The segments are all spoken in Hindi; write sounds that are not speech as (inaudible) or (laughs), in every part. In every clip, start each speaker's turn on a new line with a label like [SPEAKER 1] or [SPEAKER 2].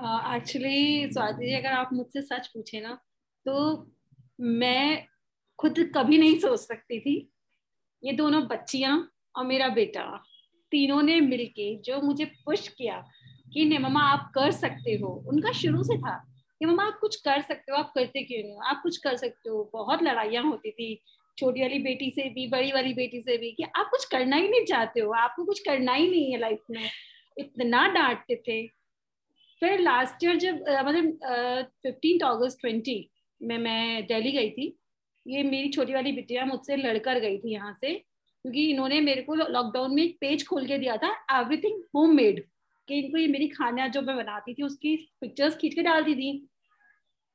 [SPEAKER 1] एक्चुअली स्वाति जी, अगर आप मुझसे सच पूछे ना तो मैं खुद कभी नहीं सोच सकती थी। ये दोनों बच्चियाँ और मेरा बेटा, तीनों ने मिलके जो मुझे पुश किया कि, नहीं, मम्मा, आप कर सकते हो। उनका शुरू से था कि, मम्मा, आप कुछ कर सकते हो, आप करते क्यों नहीं हो? आप कुछ कर सकते हो। बहुत लड़ाइयाँ होती थी, छोटी वाली बेटी से भी, बड़ी वाली बेटी से भी, कि आप कुछ करना ही नहीं चाहते हो, आपको कुछ करना ही नहीं है लाइफ में। इतना डांटते थे। फिर लास्ट ईयर जब मतलब फिफ्टीन अगस्त ट्वेंटी में मैं दिल्ली गई थी, ये मेरी छोटी वाली बिटिया मुझसे लड़कर गई थी यहाँ से, क्योंकि इन्होंने मेरे को लॉकडाउन में एक पेज खोल के दिया था एवरीथिंग होम मेड कि इनको ये मेरी खाना जो मैं बनाती थी, उसकी पिक्चर्स खींच के डालती थी।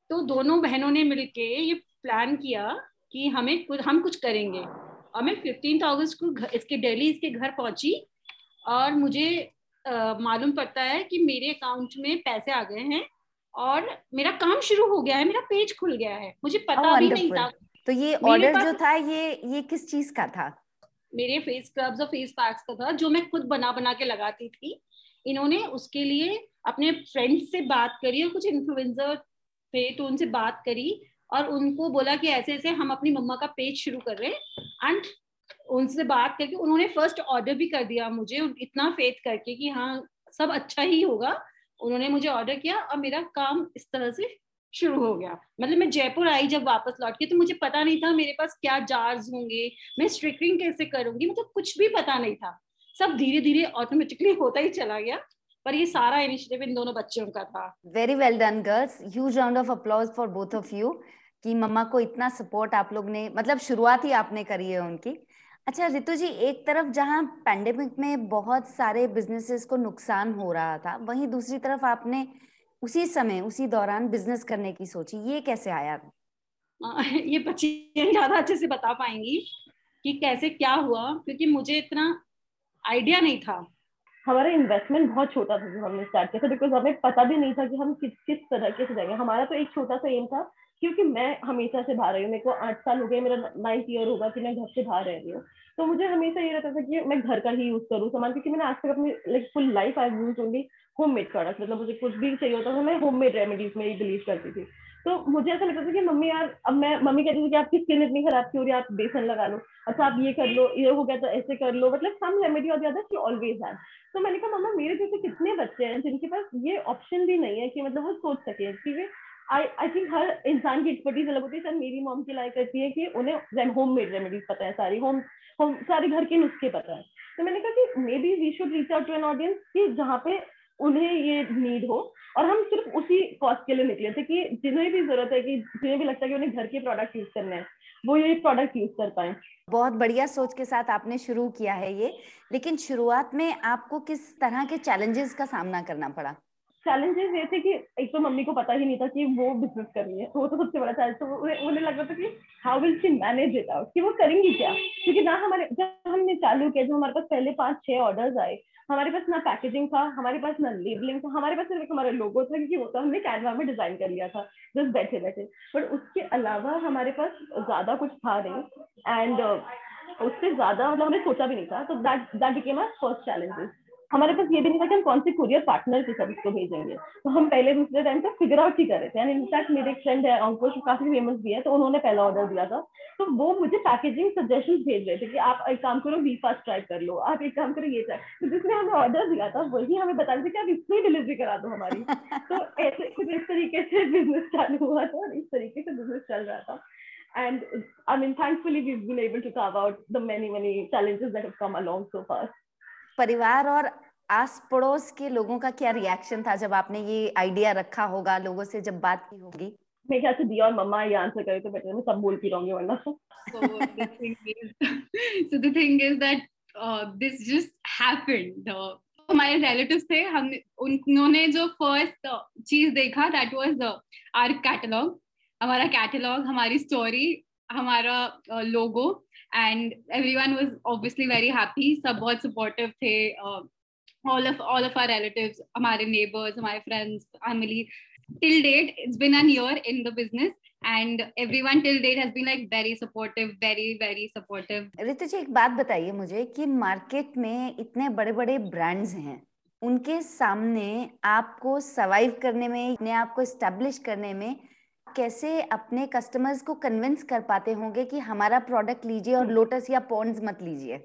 [SPEAKER 1] तो दोनों बहनों ने मिलके ये प्लान किया कि हमें कुछ, हम कुछ करेंगे। और मैं फिफ्टीन अगस्त को इसके डेली इसके घर पहुँची, और मुझे मालूम पड़ता है कि मेरे अकाउंट में पैसे आ गए हैं और मेरा काम शुरू हो गया है मेरा पेज खुल गया है। मुझे पता oh, भी नहीं था।
[SPEAKER 2] तो ये ऑर्डर जो था ये ये किस चीज़ का था?
[SPEAKER 1] मेरे फेस स्क्रब्स और फेस पैक्स का था जो मैं खुद बना बना के लगाती थी। इन्होंने उसके लिए अपने फ्रेंड्स से बात करी और कुछ इन्फ्लुएंसर थे तो उनसे बात करी और उनको बोला कि ऐसे ऐसे हम अपनी मम्मा का पेज शुरू कर रहे हैं। एंड उनसे बात करके, उन्होंने फ़र्स्ट ऑर्डर भी कर दिया मुझे इतना फेथ करके कि हाँ सब अच्छा ही होगा। उन्होंने मुझे ऑर्डर किया और मेरा काम इस तरह से शुरू हो गया। मतलब मैं जयपुर आई जब वापस लौट के तो मुझे पता नहीं था मेरे पास क्या जार्स होंगे, मैं स्ट्रिकरिंग कैसे करूँगी मतलब कुछ भी पता नहीं था। सब धीरे धीरे ऑटोमेटिकली होता ही चला गया, पर ये सारा इनिशिएटिव इन दोनों बच्चों का था।
[SPEAKER 2] Very well done girls huge round of applause for both of you कि मम्मा को इतना सपोर्ट आप लोग ने मतलब शुरुआत ही आपने करी है उनकी। अच्छा रितु जी एक तरफ़ जहाँ पैंडेमिक में बहुत सारे बिजनेसेस को नुकसान हो रहा था वहीं दूसरी तरफ़ आपने उसी समय उसी दौरान बिज़नेस करने की सोची ये कैसे आया?
[SPEAKER 1] आ, (laughs) ये बच्ची ज़्यादा अच्छे से बता पाएँगी कि कैसे क्या हुआ क्योंकि मुझे इतना आइडिया नहीं था।
[SPEAKER 3] हमारा इन्वेस्टमेंट बहुत छोटा था जब हमने स्टार्ट किया था बिकॉज़ हमें पता भी नहीं था कि हम किस किस तरह से जाएँगे। हमारा तो एक छोटा सा एम था क्योंकि मैं हमेशा से बाहर रही हूँ, मेरे को आठ साल हो गए, मेरा नाइन्थ ईयर होगा कि मैं घर से बाहर रह रही हूँ। तो मुझे हमेशा ये रहता था कि मैं घर का ही यूज़ करूँ, सामान, क्योंकि मैंने आज तक अपनी like full life I use only home made product मतलब मुझे कुछ भी चाहिए होता था, मैं होम मेड रेमेडीज में ही बिलीव करती थी। तो मुझे ऐसा लगता था कि मम्मी यार, अब मैं, मम्मी कहती थी कि आपकी स्किन इतनी खराब क्यों हो रही है, आप बेसन लगा लो अच्छा आप ये कर लो, ये हो गया तो ऐसे कर लो मतलब सम रेमेडी और ज़्यादा शी ऑलवेज है तो मैंने कहा, मम्मा, मेरे जैसे कितने बच्चे हैं जिनके पास ये ऑप्शन भी नहीं है कि मतलब वो सोच सके क्योंकि आई थिंक हर इंसान की एक्सपर्टीज अलग होती है। सर, मेरी मॉम की लाइक करती है कि उन्हें होम मेड रेमेडीज पता है, सारी होम होम सारे घर के नुस्खे पता है। तो मैंने कहा कि maybe we should reach out to an audience कि जहाँ पे उन्हें ये नीड हो और हम सिर्फ़ उसी कॉस्ट के लिए निकले थे कि जिन्हें भी ज़रूरत है कि, जिन्हें भी लगता है कि उन्हें घर के प्रोडक्ट यूज़ करने हैं, वो ये प्रोडक्ट यूज़ कर पाए।
[SPEAKER 2] बहुत बढ़िया सोच के साथ आपने शुरू किया है ये, लेकिन शुरुआत में आपको किस तरह के चैलेंजेस का सामना करना पड़ा?
[SPEAKER 3] चैलेंजेस ये थे कि एक तो मम्मी को पता ही नहीं था कि वो बिज़नेस कर रही है। वो तो सबसे बड़ा चैलेंज तो उन्हें लग रहा था कि how will she manage it out कि वो करेंगी क्या? क्योंकि ना हमारे, जब हमने चालू किया, जब हमारे पास पहले पाँच, छह ऑर्डर्स आए, हमारे पास ना पैकेजिंग था, हमारे पास ना लेबलिंग था, हमारे पास सिर्फ़ हमारा लोगो था क्योंकि वो तो हमने कैनवा में डिज़ाइन कर लिया था जस्ट बैठे बैठे। बट उसके अलावा हमारे पास ज़्यादा कुछ था नहीं एंड उससे ज़्यादा मतलब हमने सोचा भी नहीं था तो that that became our first challenges हमारे पास ये भी नहीं था कि हम कौन से कुरियर पार्टनर के साथ इसको भेजेंगे। तो हम पहले दूसरे टाइम पे फिगर आउट ही कर रहे थे। एंड इनफैक्ट मेरे एक फ्रेंड है अंकुश काफ़ी फ़ेमस भी है तो उन्होंने पहला ऑर्डर दिया था। तो वो मुझे पैकेजिंग सजेशन भेज रहे थे कि आप एक काम करो वी फास्ट ट्राई कर लो। आप एक काम करो ये ट्राई तो जिसने हमें ऑर्डर दिया था वही हमें बता रहे थे कि आप इसमें डिलीवरी करा दो हमारी। (laughs) तो ऐसे कुछ इस तरीके से बिज़नेस चालू हुआ था और इस तरीके से बिज़नेस चल रहा था। And I mean, thankfully, we've been able to carve out the many, many challenges that have come along so far.
[SPEAKER 2] परिवार और आस पड़ोस के लोगों का क्या रिएक्शन था जब आपने ये आइडिया रखा होगा लोगों से जब बात की होगी?
[SPEAKER 3] मेरे ख्याल से दिया और मम्मा ये आंसर करे तो बेटर मैं सब बोलती रहूँगी वरना।
[SPEAKER 1] So the thing is that uh, this just happened. Uh, हमारे रिलेटिव्स थे हम उन्होंने जो फ़र्स्ट चीज़ देखा दैट वाज आर कैटलॉग हमारा कैटलॉग हमारी स्टोरी हमारा logo and everyone was obviously very happy सब बहुत सपोर्टिव थे. हमारे नेबर्स हमारे friends family till date it's been an year in the business and everyone till date has been like very supportive very very supportive
[SPEAKER 2] Ritu ji, एक बात बताइए मुझे कि मार्केट में इतने बड़े बड़े ब्रांड्स हैं, उनके सामने आपको सर्वाइव करने में आपको आप करने में कैसे अपने कस्टमर्स को कन्विंस कर पाते होंगे कि हमारा प्रोडक्ट लीजिए और लोटस या पॉन्ड्स मत लीजिए?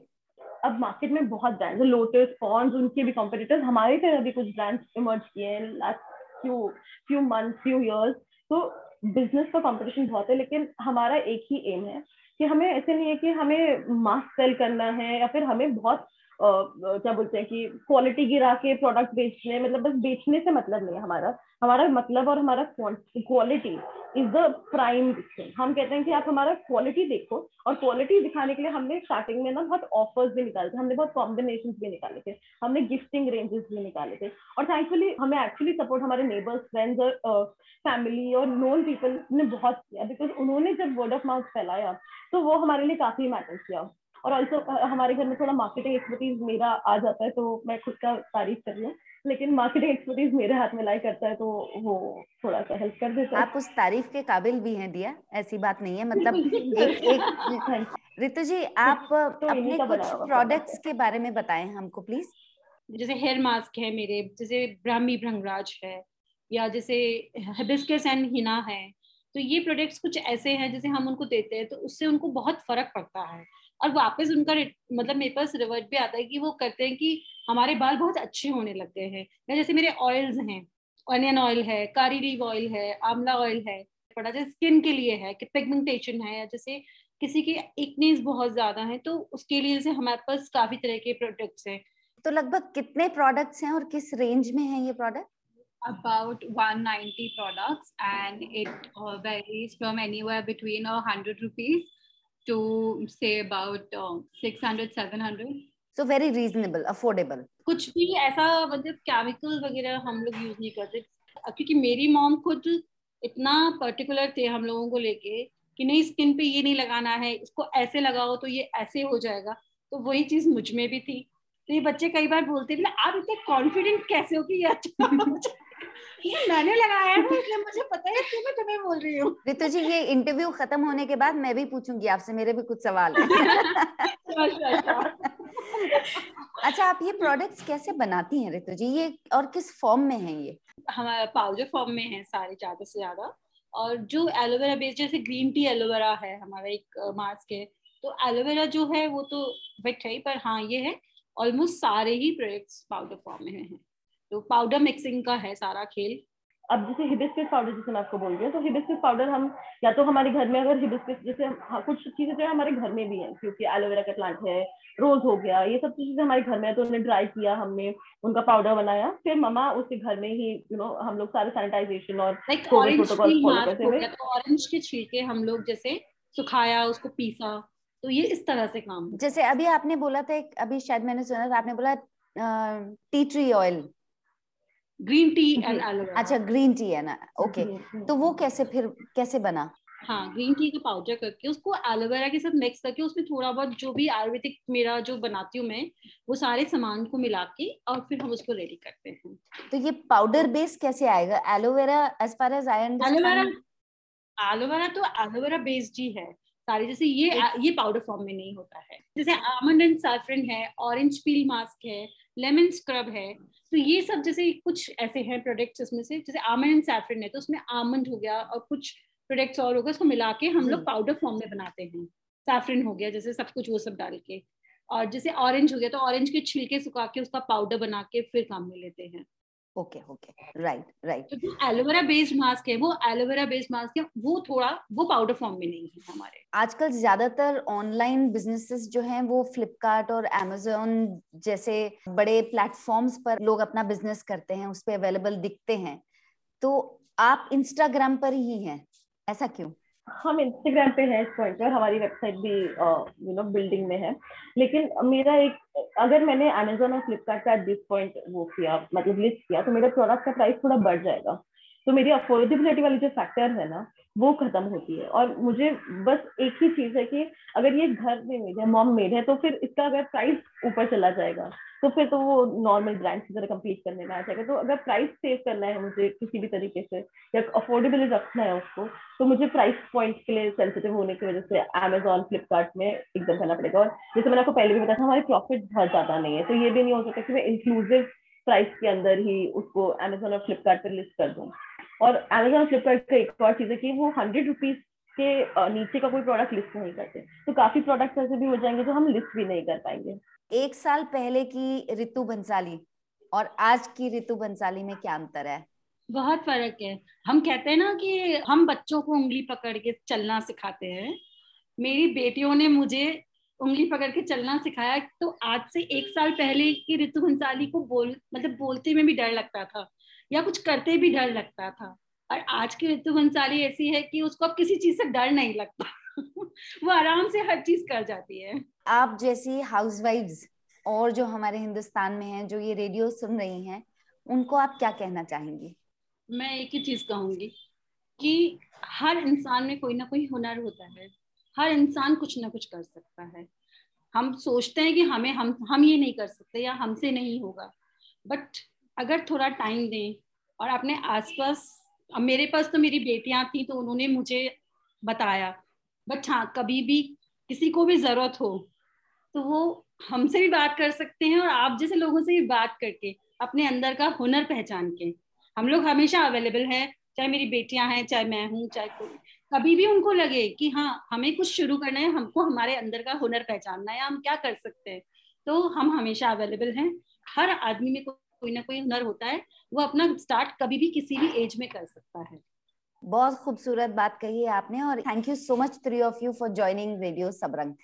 [SPEAKER 3] अब मार्केट में बहुत ब्रांड्स लोटस पॉन्ड्स उनके भी कॉम्पिटिटर्स हमारे तरह भी कुछ ब्रांड्स इमर्ज किए हैं last few few month few years तो बिज़नेस का कंपटीशन बहुत है लेकिन हमारा एक ही एम है कि हमें ऐसे नहीं है कि हमें मास्क सेल करना है या फिर हमें बहुत क्या बोलते हैं कि क्वालिटी गिरा के प्रोडक्ट बेचने मतलब बस बेचने से मतलब नहीं हमारा। हमारा मतलब और हमारा क्वालिटी इज़ द प्राइम हम कहते हैं कि आप हमारा क्वालिटी देखो और क्वालिटी दिखाने के लिए हमने स्टार्टिंग में ना बहुत ऑफर्स भी निकाले थे, हमने बहुत कॉम्बिनेशन भी निकाले थे, हमने गिफ्टिंग रेंजेस भी निकाले थे। और थैंकफुली हमें एक्चुअली सपोर्ट हमारे नेबर्स फ्रेंड्स और फैमिली और नोन पीपल ने बहुत किया बिकॉज़ उन्होंने जब वर्ड ऑफ़ माउथ फैलाया तो वो हमारे लिए काफ़ी मैटर किया। और ऑल्सो हमारे घर में थोड़ा मार्केटिंग एक्सपर्टीज मेरा आ जाता है तो मैं खुद का तारीफ़ कर रही हूँ। लेकिन मार्केटिंग एक्सपर्टीज मेरे हाथ में लाई करता है तो वो थोड़ा सा हेल्प कर देता
[SPEAKER 2] है। आप उस तारीफ़ के काबिल भी हैं दिया ऐसी बात नहीं है। मतलब (laughs) एक एक रितु जी आप तो अपने कुछ प्रोडक्ट्स के बारे में बताएँ हमको प्लीज़
[SPEAKER 1] जैसे हेयर मास्क है मेरे जैसे ब्राह्मी भ्रंगराज है या जैसे हिबिस्कस एंड हिना है तो ये प्रोडक्ट्स कुछ ऐसे हैं जैसे हम उनको देते हैं तो उससे उनको बहुत फ़र्क पड़ता है। और वापस उनका मतलब मेरे पास रिवर्ट भी आता है कि वो करते हैं कि हमारे बाल बहुत अच्छे होने लगते हैं। जैसे मेरे ऑयल्स हैं अनियन ऑयल है कारी लीव ऑयल है आंवला ऑयल है बड़ा जैसे स्किन के लिए है कि पिगमेंटेशन है या जैसे किसी की इकनेस बहुत ज़्यादा है तो उसके लिए जैसे हमारे पास काफ़ी तरह के प्रोडक्ट्स हैं।
[SPEAKER 2] तो लगभग कितने प्रोडक्ट्स हैं और किस रेंज में है ये product
[SPEAKER 4] about 190 products and it uh, varies from anywhere between a hundred rupees to say about uh, 600 700
[SPEAKER 2] so very reasonable affordable.
[SPEAKER 1] कुछ भी ऐसा मतलब केमिकल वगैरह हम लोग यूज़ नहीं करते। क्योंकि मेरी मॉम खुद इतना पर्टिकुलर थे हम लोगों को लेके कि नहीं स्किन पे ये नहीं लगाना है इसको ऐसे लगाओ तो ये ऐसे हो जाएगा। तो वही चीज़ मुझमें भी थी। तो ये बच्चे कई बार बोलते थे आप इतने कॉन्फिडेंट कैसे हो कि ये अच्छा मैंने लगाया है इसलिए मुझे पता है इसलिए मैं तुम्हें बोल रही हूँ।
[SPEAKER 2] रितु जी ये इंटरव्यू खत्म होने के बाद मैं भी पूछूँगी आपसे मेरे भी कुछ सवाल है। अच्छा आप ये प्रोडक्ट्स कैसे बनाती हैं रितु जी? ये और किस फॉर्म में है ये?
[SPEAKER 1] हमारा पाउडर फॉर्म में है सारे ज़्यादा से ज़्यादा। और जो एलोवेरा बेस्ड जैसे ग्रीन टी एलोवेरा है हमारा एक मास्क है तो एलोवेरा जो है वो तो वेट है पर हाँ ये है ऑलमोस्ट सारे ही प्रोडक्ट्स पाउडर फॉर्म में है। तो पाउडर मिक्सिंग का है सारा खेल।
[SPEAKER 3] अब जैसे हिबिस्कस पाउडर जैसे मैं आपको बोल रही हूँ तो हिबिस्कस पाउडर हम या तो हमारे घर में अगर हिबिस्कस जैसे हाँ, कुछ चीज़ें जो है हमारे घर में भी है क्योंकि एलोवेरा का प्लांट है रोज हो गया ये सब चीज़ें हमारे घर में है तो उन्हें ड्राई किया हमने उनका पाउडर बनाया फिर ममा उसके घर में ही यू नो हम लोग सारे सैनिटाइजेशन और
[SPEAKER 1] ऑरेंज के छिलके हम लोग जैसे सुखाया उसको पीसा तो ये इस तरह से काम
[SPEAKER 2] जैसे अभी आपने बोला था अभी शायद मैंने सुना था आपने बोला tea tree oil
[SPEAKER 1] green tea and aloe vera
[SPEAKER 2] अच्छा ग्रीन टी है ना? ओके तो वो कैसे फिर कैसे बना?
[SPEAKER 1] हाँ ग्रीन टी का पाउडर करके उसको एलोवेरा के साथ मिक्स करके उसमें थोड़ा बहुत जो भी आयुर्वेदिक मेरा जो बनाती हूँ मैं वो सारे सामान को मिला के और फिर हम उसको रेडी करते हैं।
[SPEAKER 2] तो ये पाउडर बेस कैसे आएगा? Aloe vera as far as I
[SPEAKER 1] aloe vera aloe vera तो एलोवेरा बेस्ड ही है। सारे जैसे ये ये पाउडर फॉर्म में नहीं होता है। जैसे आमंड एंड सैफरन है ऑरेंज पील मास्क है लेमन स्क्रब है तो ये सब जैसे कुछ ऐसे हैं प्रोडक्ट्स इसमें से जैसे आमंड एंड सैफरन है तो उसमें आमंड हो गया और कुछ प्रोडक्ट्स और हो गए उसको मिला के हम लोग पाउडर फॉर्म में बनाते हैं। सैफरन हो गया जैसे सब कुछ वो सब डाल के। और जैसे ऑरेंज हो गया तो ऑरेंज के छिलके सुखा के उसका पाउडर बना के फिर काम में लेते हैं।
[SPEAKER 2] ओके ओके राइट राइट
[SPEAKER 1] तो जो एलोवेरा बेस्ड मास्क है वो एलोवेरा बेस्ड मास्क है वो थोड़ा वो पाउडर फॉर्म में नहीं है हमारे।
[SPEAKER 2] आजकल ज़्यादातर ऑनलाइन बिजनेसेस जो हैं वो फ्लिपकार्ट और एमेजोन जैसे बड़े प्लेटफॉर्म्स पर लोग अपना बिज़नेस करते हैं उस पर अवेलेबल दिखते हैं। तो आप इंस्टाग्राम पर ही हैं ऐसा क्यों?
[SPEAKER 3] हम इंस्टाग्राम पे हैं इस पॉइंट पर, हमारी वेबसाइट भी यू नो बिल्डिंग में है। लेकिन मेरा एक, अगर मैंने अमेजोन और फ्लिपकार्ट का दिस पॉइंट वो किया मतलब लिस्ट किया तो मेरा प्रोडक्ट का प्राइस थोड़ा बढ़ जाएगा। तो मेरी अफोर्डेबिलिटी वाली जो फैक्टर है ना, वो खत्म होती है। और मुझे बस एक ही चीज़ है कि अगर ये घर में मेड है मॉम मेड है तो फिर इसका अगर प्राइस ऊपर चला जाएगा तो फिर तो वो नॉर्मल ब्रांड की तरह कम्पीट करने में आ जाएगा। तो अगर प्राइस सेव करना है मुझे किसी भी तरीके से, या अफोर्डेबल रखना है उसको तो मुझे प्राइस पॉइंट के लिए सेंसिटिव होने की वजह से अमेजोन फ्लिपकार्ट में एकदम करना पड़ेगा। और जैसे मैंने आपको पहले भी बताया था, हमारी प्रॉफिट बहुत ज़्यादा नहीं है तो ये भी नहीं हो सकता कि मैं इंक्लूसिव प्राइस के अंदर ही उसको अमेजोन और फ्लिपकार्ट लिस्ट कर दूँ। और अमेजोन फ्लिपकार्ट का एक और चीज़ है कि वो हंड्रेड रुपीज़ के नीचे का कोई प्रोडक्ट लिस्ट नहीं करते। तो काफ़ी प्रोडक्ट्स ऐसे भी हो जाएँगे जो हम लिस्ट भी नहीं कर पाएँगे।
[SPEAKER 2] एक साल पहले की ऋतु बंसाली और आज की ऋतु बंसाली में क्या अंतर है?
[SPEAKER 1] बहुत फ़र्क है। हम कहते हैं ना कि हम बच्चों को उंगली पकड़ के चलना सिखाते हैं। मेरी बेटियों ने मुझे उंगली पकड़ के चलना सिखाया तो आज से एक साल पहले की ऋतु भंसाली को बोल मतलब बोलते में भी डर लगता था। या कुछ करते भी डर लगता था। और आज की ऋतु भंसाली ऐसी है कि उसको अब किसी चीज़ से डर नहीं लगता। (laughs) वो आराम से हर चीज़ कर जाती है।
[SPEAKER 2] आप जैसी हाउसवाइफ्स और जो हमारे हिंदुस्तान में हैं जो ये रेडियो सुन रही हैं उनको आप क्या कहना चाहेंगी?
[SPEAKER 1] मैं एक ही चीज़ कहूँगी कि हर इंसान में कोई ना कोई हुनर होता है। हर इंसान कुछ ना कुछ कर सकता है। हम सोचते हैं कि हमें हम हम ये नहीं कर सकते या हमसे नहीं होगा। बट अगर थोड़ा टाइम दें और अपने आसपास, अब मेरे पास तो मेरी बेटियाँ थी तो उन्होंने मुझे बताया बट हाँ कभी भी किसी को भी ज़रूरत हो तो वो हमसे भी बात कर सकते हैं और आप जैसे लोगों से भी बात करके, अपने अंदर का हुनर पहचान के। हम लोग हमेशा अवेलेबल हैं, चाहे मेरी बेटियाँ हैं, चाहे मैं हूँ, चाहे कोई। कभी भी उनको लगे कि हाँ हमें कुछ शुरू करना है, हमको हमारे अंदर का हुनर पहचानना है, हम क्या कर सकते हैं? तो हम हमेशा अवेलेबल हैं। हर आदमी में कोई ना कोई हुनर होता है वो अपना स्टार्ट कभी भी किसी भी एज में कर सकता है।
[SPEAKER 2] बहुत खूबसूरत बात कही है आपने और thank you so much three of you for joining radio Sabrang